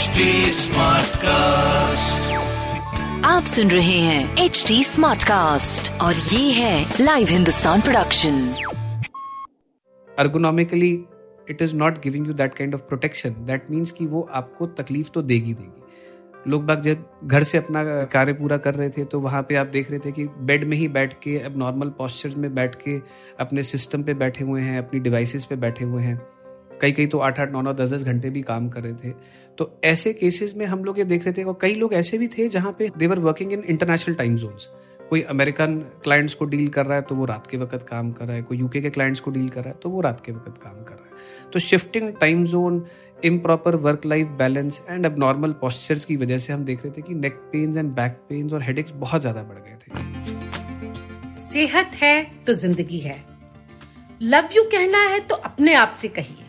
HD Smartcast. आप सुन रहे हैं एच डी स्मार्ट कास्ट और ये है live Hindustan production ergonomically it is not giving you that kind of protection that means कि वो आपको तकलीफ़ तो देगी देगी। लोग बाग जब घर से अपना कार्य पूरा कर रहे थे तो वहाँ पे आप देख रहे थे कि बेड में ही बैठ के अब नॉर्मल पॉस्चर में बैठ के अपने सिस्टम पे बैठे हुए हैं अपनी डिवाइसेस पे बैठे हुए हैं। कई कई तो आठ आठ, नौ नौ, दस दस घंटे भी काम कर रहे थे। तो ऐसे केसेस में हम लोग ये देख रहे थे और कई लोग ऐसे भी थे जहाँ पे they were working in international time zones कोई अमेरिकन क्लाइंट्स को डील कर रहा है तो वो रात के वक्त काम कर रहा है। कोई यूके के क्लाइंट्स को डील कर रहा है तो वो रात के वक्त काम कर रहा है। तो shifting time zone improper work life balance and अब नॉर्मल पॉस्चर्स की वजह से हम देख रहे थे कि neck pains and back pains और हेडेक्स बहुत ज़्यादा बढ़ गए थे। सेहत है तो ज़िंदगी है। लव यू कहना है तो अपने आप से कहिए।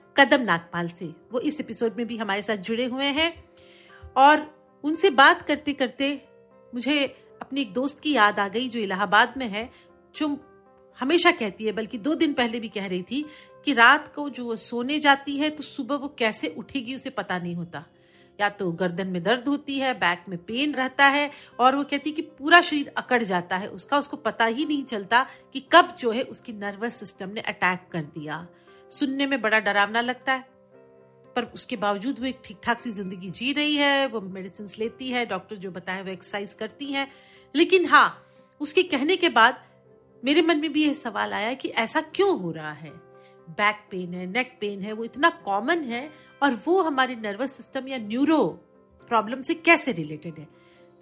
कदम नागपाल से। वो इस एपिसोड में भी हमारे साथ जुड़े हुए हैं। और उनसे बात करते करते मुझे अपनी एक दोस्त की याद आ गई जो इलाहाबाद में है, जो हमेशा कहती है, बल्कि दो दिन पहले भी कह रही थी कि रात को जो वो सोने जाती है तो सुबह वो कैसे उठेगी उसे पता नहीं होता। या तो गर्दन में दर्द होती है बैक में पेन रहता है और वो कहती कि पूरा शरीर अकड़ जाता है। उसका उसको पता ही नहीं चलता कि कब जो है उसकी नर्वस सिस्टम ने अटैक कर दिया। सुनने में बड़ा डरावना लगता है, पर उसके बावजूद वो एक ठीक ठाक सी ज़िंदगी जी रही है, वो मेडिसिन लेती है डॉक्टर जो बताए वो एक्सरसाइज करती है। लेकिन हाँ उसके कहने के बाद मेरे मन में भी यह सवाल आया कि ऐसा क्यों हो रहा है? बैक पेन है नेक पेन है, वो इतना कॉमन है और वो हमारे नर्वस सिस्टम या न्यूरो प्रॉब्लम से कैसे रिलेटेड है?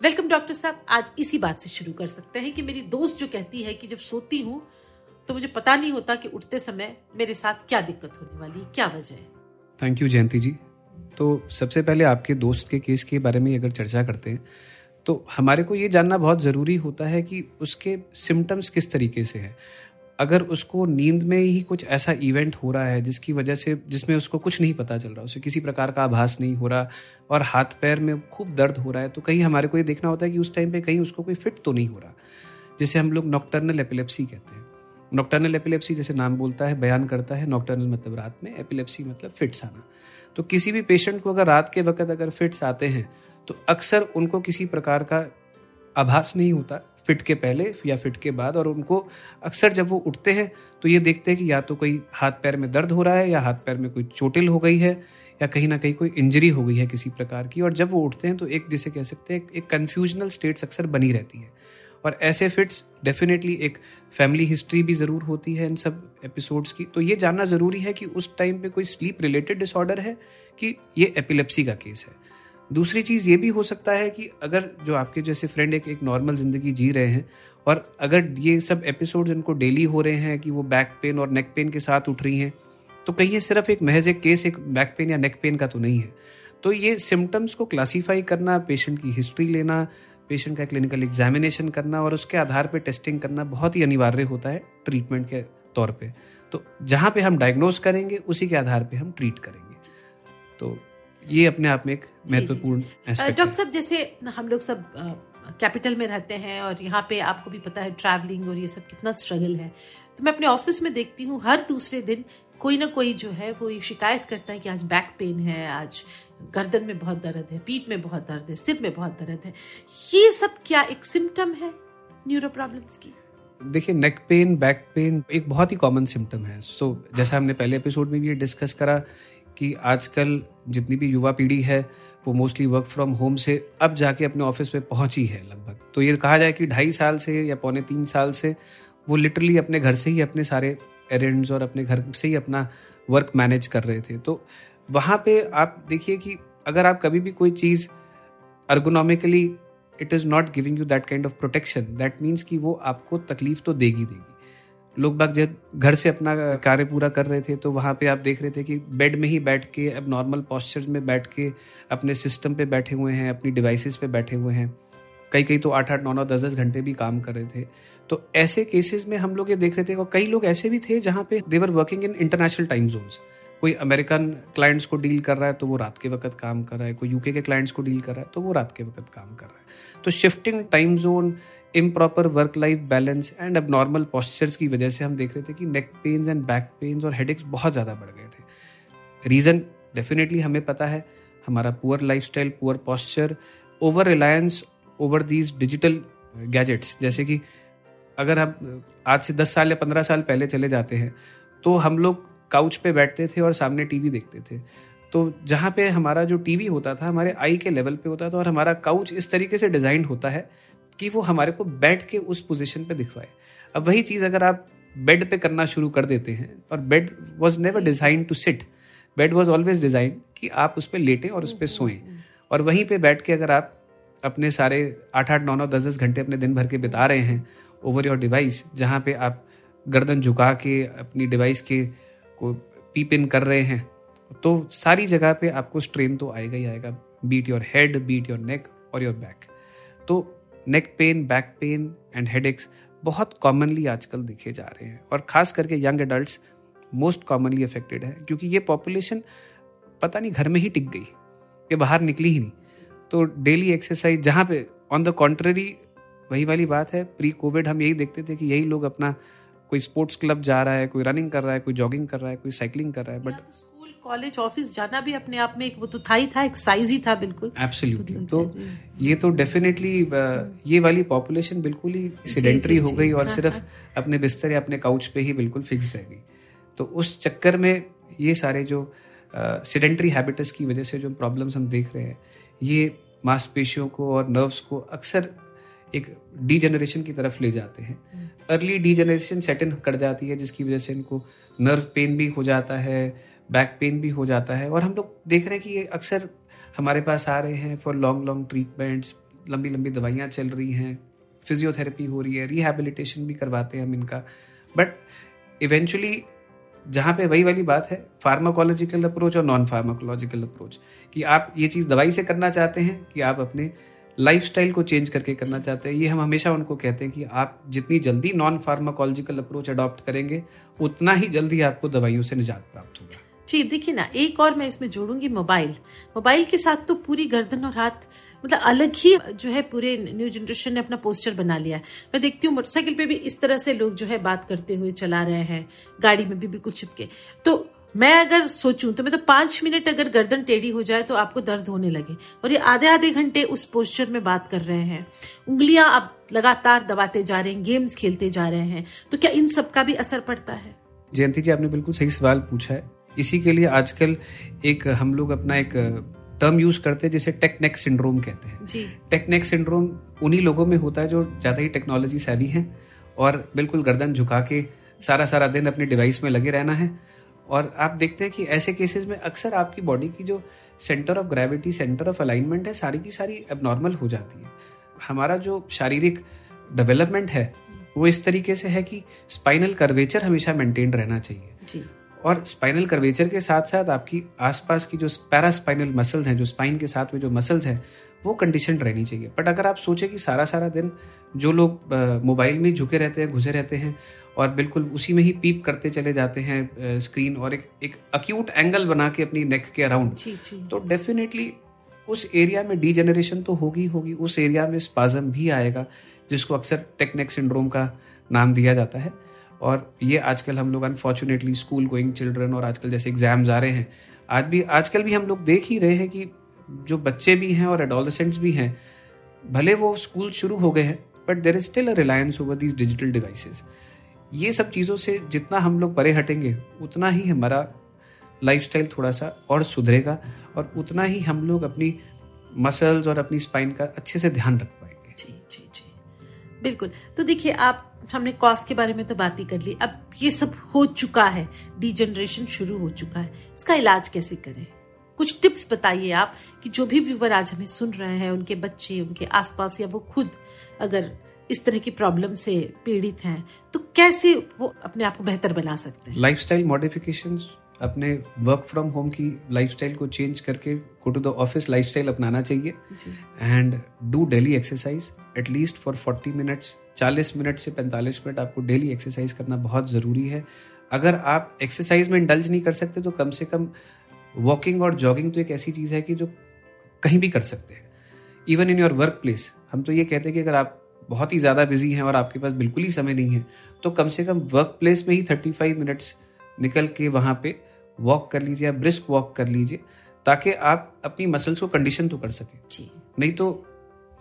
वेलकम डॉक्टर साहब, आज इसी बात से शुरू कर सकते हैं कि मेरी दोस्त जो कहती है कि जब सोती हूँ तो मुझे पता नहीं होता कि उठते समय मेरे साथ क्या दिक्कत होने वाली, क्या वजह है। Thank you Jayanti ji. तो सबसे पहले आपके दोस्त के केस के बारे में अगर चर्चा करते हैं तो हमारे को ये जानना बहुत ज़रूरी होता है कि उसके सिम्टम्स किस तरीके से है। अगर उसको नींद में ही कुछ ऐसा इवेंट हो रहा है जिसकी वजह से, जिसमें उसको कुछ नहीं पता चल रहा, उसे किसी प्रकार का आभास नहीं हो रहा और हाथ पैर में खूब दर्द हो रहा है तो कहीं हमारे को ये देखना होता है कि उस टाइम पे कहीं उसको कोई फिट तो नहीं हो रहा। जिसे हम लोग नॉक्टर्नल एपिलेप्सी कहते हैं। नॉक्टर्नल एपिलेप्सी जैसे नाम बोलता है, बयान करता है नॉक्टर्नल मतलब रात में एपिलेप्सी मतलब फिट्स आना। तो किसी भी पेशेंट को अगर रात के वक्त अगर फिट्स आते हैं तो अक्सर उनको किसी प्रकार का आभास नहीं होता फिट के पहले या फिट के बाद और उनको अक्सर जब वो उठते हैं तो ये देखते हैं कि या तो कोई हाथ पैर में दर्द हो रहा है या हाथ पैर में कोई चोटिल हो गई है या कहीं ना कहीं कोई इंजरी हो गई है किसी प्रकार की। और जब वो उठते हैं तो एक जिसे कह सकते हैं, एक कन्फ्यूजनल स्टेट्स अक्सर बनी रहती है। और ऐसे फिट्स डेफिनेटली एक फैमिली हिस्ट्री भी ज़रूर होती है इन सब एपिसोड्स की। तो ये जानना ज़रूरी है कि उस टाइम पे कोई स्लीप रिलेटेड डिसऑर्डर है कि ये एपिलेप्सी का केस है। दूसरी चीज़ ये भी हो सकता है कि अगर जो आपके जैसे फ्रेंड एक एक नॉर्मल ज़िंदगी जी रहे हैं और अगर ये सब एपिसोड्स इनको डेली हो रहे हैं कि वो बैक पेन और नेक पेन के साथ उठ रही हैं तो कहीं ये सिर्फ़ एक महज एक केस एक बैक पेन या नेक पेन का तो नहीं है। तो ये सिम्टम्स को क्लासीफाई करना पेशेंट की हिस्ट्री लेना पेशेंट का क्लिनिकल एग्जामिनेशन करना और उसके आधार पर टेस्टिंग करना बहुत ही अनिवार्य होता है ट्रीटमेंट के तौर पर तो जहाँ पे हम डायग्नोज करेंगे, उसी के आधार पे हम ट्रीट करेंगे। तो ये अपने आप में एक महत्वपूर्ण डॉक्टर साहब जैसे हम लोग सब कैपिटल में रहते हैं और यहाँ पे आपको भी पता है ट्रैवलिंग और ये सब कितना स्ट्रगल है। तो मैं अपने ऑफ़िस में देखती हूँ हर दूसरे दिन कोई ना कोई जो है वो ये शिकायत करता है कि आज बैक पेन है आज गर्दन में बहुत दर्द है पीठ में बहुत दर्द है सिर में बहुत दर्द है। ये सब क्या एक सिम्टम है न्यूरो प्रॉब्लम्स की? देखिए नेक पेन बैक पेन एक बहुत ही कॉमन सिम्टम है। सो so, जैसा हमने पहले एपिसोड में भी ये डिस्कस करा कि आजकल जितनी भी युवा पीढ़ी है, वो मोस्टली वर्क फ्रॉम होम से अब जाके अपने ऑफ़िस पे पहुँची है लगभग। तो ये कहा जाए कि ढाई साल से या पौने तीन साल से वो लिटरली अपने घर से ही अपने सारे एरेंड्स और अपने घर से ही अपना वर्क मैनेज कर रहे थे। तो वहाँ पे आप देखिए कि अगर आप कभी भी कोई चीज़ ergonomically it is not giving you that kind of protection that means कि वो आपको तकलीफ़ तो देगी देगी। लोग बाग जब घर से अपना कार्य पूरा कर रहे थे तो वहाँ पे आप देख रहे थे कि बेड में ही बैठ के, अब नॉर्मल पॉस्चर्स में बैठ के अपने सिस्टम पे बैठे हुए हैं, अपनी डिवाइसेस पे बैठे हुए हैं। कई कई तो आठ आठ, नौ नौ, दस दस घंटे भी काम कर रहे थे। तो ऐसे केसेस में हम लोग ये देख रहे थे, और कई लोग ऐसे भी थे जहाँ पे they were working in international time zones कोई अमेरिकन क्लाइंट्स को डील कर रहा है तो वो रात के वक्त काम कर रहा है। कोई यूके के क्लाइंट्स को डील कर रहा है तो वो रात के वक्त काम कर रहा है। तो shifting time zone improper work life balance and अब नॉर्मल पॉस्चर्स की वजह से हम देख रहे थे कि neck pains and back pains और हेडेक्स बहुत ज़्यादा बढ़ गए थे। रीज़न डेफिनेटली हमें पता है, हमारा poor lifestyle poor posture over reliance over these digital gadgets जैसे कि अगर हम, आज से दस साल या पंद्रह साल पहले चले जाते हैं तो हम लोग काउच पे बैठते थे और सामने टीवी देखते थे। तो जहाँ पे हमारा जो टीवी होता था, हमारे आई के लेवल पे होता था और हमारा काउच इस तरीके से डिज़ाइन होता है कि वो हमारे को बैठ के उस पोजिशन पे दिखवाए। अब वही चीज़ अगर आप बेड पे करना शुरू कर देते हैं और bed was never design to sit bed was always design कि आप उस पर लेटें और उस पर सोएँ। और वहीं पे बैठ के अगर आप अपने सारे आठ आठ नौ नौ दस दस घंटे अपने दिन भर के बिता रहे हैं ओवर योर डिवाइस जहाँ पे आप गर्दन झुका के अपनी डिवाइस के को पीप इन कर रहे हैं तो सारी जगह पे आपको स्ट्रेन तो आएगा ही आएगा। Beat your head beat your neck और योर बैक तो neck pain back pain and head बहुत कॉमनली आजकल देखे जा रहे हैं। और खास करके young adult most commonly affected है। क्योंकि ये पॉपुलेशन पता नहीं घर में ही टिक गई ये बाहर निकली ही नहीं। तो डेली एक्सरसाइज जहाँ पे ऑन द कॉन्ट्ररी वही वाली बात है प्री कोविड हम यही देखते थे कि यही लोग अपना कोई स्पोर्ट्स क्लब जा रहा है, कोई रनिंग कर रहा है, कोई जॉगिंग कर रहा है, कोई साइकिलिंग कर रहा है बट कॉलेज ऑफ़िस जाना भी अपने आप में एक वो तो था ही था एक साइज़ ही था बिल्कुल। एब्सोल्युटली तो ये तो डेफिनेटली ये वाली पॉपुलेशन बिल्कुल ही सिडेंट्री हो गई और हाँ, सिर्फ़ हाँ। अपने बिस्तर या अपने काउच पे ही बिल्कुल फिक्स रह गई। तो उस चक्कर में ये सारे जो सिडेंट्री हैबिटस की वजह से जो प्रॉब्लम्स हम देख रहे हैं ये मांसपेशियों को और नर्व्स को अक्सर एक डीजेनरेशन की तरफ़ ले जाते हैं। अर्ली डीजेनरेशन सेट इन कर जाती है जिसकी वजह से इनको नर्व पेन भी हो जाता है बैक पेन भी हो जाता है। और हम लोग देख रहे हैं कि ये अक्सर हमारे पास आ रहे हैं फॉर लॉन्ग लॉन्ग ट्रीटमेंट्स लंबी लंबी दवाइयाँ चल रही हैं फिजियोथेरेपी हो रही है रिहेबिलिटेशन भी करवाते हैं हम इनका। बट इवेंचुअली जहाँ पे वही वाली बात है फार्माकोलॉजिकल अप्रोच और नॉन फार्माकोलॉजिकल अप्रोच कि आप ये चीज़ दवाई से करना चाहते हैं, कि आप अपने लाइफस्टाइल को चेंज करके करना चाहते हैं, ये हम हमेशा उनको कहते हैं कि आप जितनी जल्दी नॉन फार्माकोलॉजिकल अप्रोच अडॉप्ट करेंगे, उतना ही जल्दी आपको दवाइयों से निजात प्राप्त होगा। जी देखिए ना, एक और मैं इसमें जोड़ूँगी मोबाइल। मोबाइल के साथ तो पूरी गर्दन और हाथ मतलब अलग ही जो है पूरे न्यू जनरेशन ने अपना पोस्टर बना लिया है। मैं देखती हूँ मोटरसाइकिल पे भी इस तरह से लोग जो है बात करते हुए चला रहे हैं, गाड़ी में भी बिल्कुल छिपके। तो मैं अगर सोचूं तो मैं तो पाँच मिनट अगर गर्दन टेढ़ी हो जाए तो आपको दर्द होने लगे। और ये आधे आधे घंटे उस पोस्चर में बात कर रहे हैं। उंगलियाँ आप लगातार दबाते जा रहे हैं, गेम्स खेलते जा रहे हैं। तो क्या इन सब का भी असर पड़ता है? जयंती जी, आपने बिल्कुल सही सवाल पूछा है। इसी के लिए आजकल एक हम लोग अपना एक टर्म यूज़ करते हैं जिसे टेकनेक सिंड्रोम कहते हैं। टेकनेक सिंड्रोम उन्हीं लोगों में होता है जो ज़्यादा ही टेक्नोलॉजी सैवी हैं और बिल्कुल गर्दन झुका के सारा सारा दिन अपने डिवाइस में लगे रहना है। और आप देखते हैं कि ऐसे केसेस में अक्सर आपकी बॉडी की जो centre of gravity centre of alignment है सारी की सारी एबनॉर्मल हो जाती है। हमारा जो शारीरिक डेवलपमेंट है वो इस तरीके से है कि स्पाइनल कर्वेचर हमेशा मेंटेन रहना चाहिए। जी। और स्पाइनल कर्वेचर के साथ साथ आपकी आसपास की जो पैरास्पाइनल मसल्स हैं जो स्पाइन के साथ में जो मसल्स हैं वो कंडीशन रहनी चाहिए। बट अगर आप सोचें कि सारा सारा दिन जो लोग मोबाइल में झुके रहते हैं घुसे रहते हैं और बिल्कुल उसी में ही पीप करते चले जाते हैं स्क्रीन और एक एक अक्यूट एंगल बना के अपनी नेक के अराउंड तो डेफिनेटली उस एरिया में डीजेनरेशन तो होगी होगी। उस एरिया में स्पाजम भी आएगा जिसको अक्सर टेक्नेक सिंड्रोम का नाम दिया जाता है। और ये आजकल हम लोग अनफॉर्चुनेटली स्कूल गोइंग चिल्ड्रन और आजकल जैसे एग्ज़ाम्स आ रहे हैं, आज भी, आजकल भी हम लोग देख ही रहे हैं कि जो बच्चे भी हैं और एडोलसेंट्स भी हैं, भले वो स्कूल शुरू हो गए हैं but there is still a reliance over these digital devices ये सब चीज़ों से जितना हम लोग परे हटेंगे, उतना ही हमारा लाइफस्टाइल थोड़ा सा और सुधरेगा और उतना ही हम लोग अपनी मसल्स और अपनी स्पाइन का अच्छे से ध्यान रख पाएँगे। जी जी जी। बिल्कुल। तो देखिए, आप हमने कॉस्ट के बारे में तो बात ही कर ली। अब ये सब हो चुका है। डीजनरेशन शुरू हो चुका है। इसका इलाज कैसे करें? कुछ टिप्स बताइए आप कि जो भी व्यूवर आज हमें सुन रहे हैं, उनके बच्चे, उनके आसपास या वो खुद अगर इस तरह की प्रॉब्लम से पीड़ित हैं तो कैसे वो अपने आप को बेहतर बना सकते हैं? लाइफस्टाइल मॉडिफिकेशंस अपने वर्क फ्रॉम होम की लाइफस्टाइल को चेंज करके go to the office lifestyle अपनाना चाहिए। And do daily exercise at least for 40 minutes 40 minute से 45 मिनट आपको डेली एक्सरसाइज करना बहुत ज़रूरी है। अगर आप एक्सरसाइज में इंडल्ज नहीं कर सकते तो कम से कम वॉकिंग और जॉगिंग तो एक ऐसी चीज़ है कि जो कहीं भी कर सकते हैं। Even in your workplace हम तो ये कहते हैं कि अगर आप बहुत ही ज़्यादा बिज़ी हैं और आपके पास बिल्कुल ही समय नहीं है तो कम से कम वर्क प्लेस में ही थर्टी फाइव मिनट्स निकल के वहाँ पे वॉक कर लीजिए या ब्रिस्क वॉक कर लीजिए ताकि आप अपनी मसल्स को कंडीशन तो कर सकें। जी। नहीं तो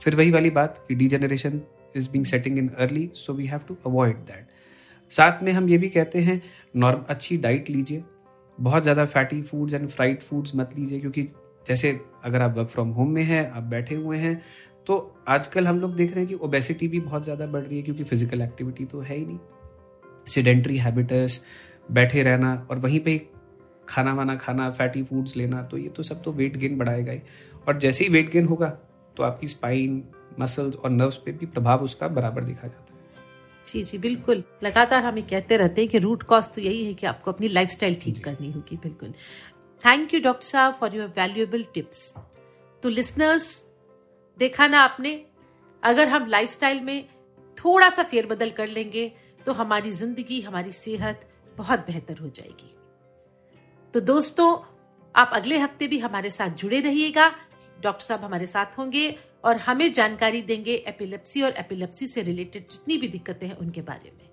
फिर वही वाली बात कि degeneration is being setting in early so we have to avoid that साथ में हम ये भी कहते हैं नॉर्म अच्छी डाइट लीजिए। बहुत ज़्यादा fatty foods and fried foods मत लीजिए क्योंकि जैसे अगर आप वर्क फ्रॉम होम में हैं आप बैठे हुए हैं तो आजकल हम लोग देख रहे हैं कि ओबेसिटी भी बहुत ज़्यादा बढ़ रही है क्योंकि फ़िज़िकल एक्टिविटी तो है ही नहीं। सीडेंट्री हैबिटस बैठे रहना और वहीं पे खाना वाना खाना फैटी फूड्स लेना तो ये तो सब तो वेट गेन बढ़ाएगा ही। और जैसे ही वेट गेन होगा तो आपकी स्पाइन मसल्स और नर्व्स पे भी प्रभाव उसका बराबर दिखा जाता है। जी जी बिल्कुल। लगातार हमें कहते रहते हैं कि रूट कॉज तो यही है कि आपको अपनी लाइफस्टाइल ठीक करनी होगी बिल्कुल। थैंक यू डॉक्टर साहब फॉर योर वैल्यूएबल टिप्स तो लिसनर्स देखा ना आपने अगर हम लाइफस्टाइल में थोड़ा सा फेरबदल कर लेंगे तो हमारी ज़िंदगी हमारी सेहत बहुत बेहतर हो जाएगी। तो दोस्तों, आप अगले हफ़्ते भी हमारे साथ जुड़े रहिएगा। डॉक्टर साहब हमारे साथ होंगे और हमें जानकारी देंगे एपिलेप्सी और एपिलेप्सी से रिलेटेड जितनी भी दिक्कतें हैं उनके बारे में।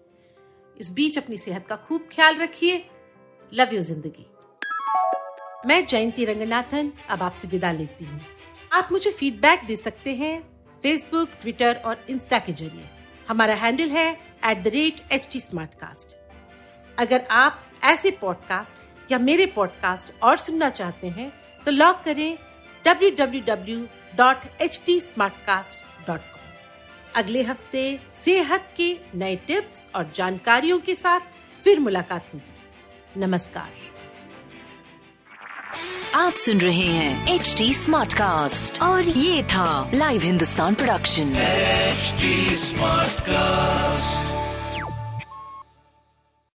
इस बीच अपनी सेहत का खूब ख्याल रखिए। लव यू ज़िंदगी। मैं जयंती रंगनाथन, अब आपसे विदा लेती हूँ। आप मुझे फीडबैक दे सकते हैं फेसबुक ट्विटर और इंस्टा के ज़रिए। हमारा हैंडल है at the rate H T अगर आप ऐसे पॉडकास्ट या मेरे पॉडकास्ट और सुनना चाहते हैं तो लॉग करें www.htsmartcast.com अगले हफ़्ते सेहत के नए टिप्स और जानकारियों के साथ फिर मुलाकात होगी। नमस्कार। आप सुन रहे हैं एच डी स्मार्ट कास्ट और ये था live Hindustan production HD Smartcast.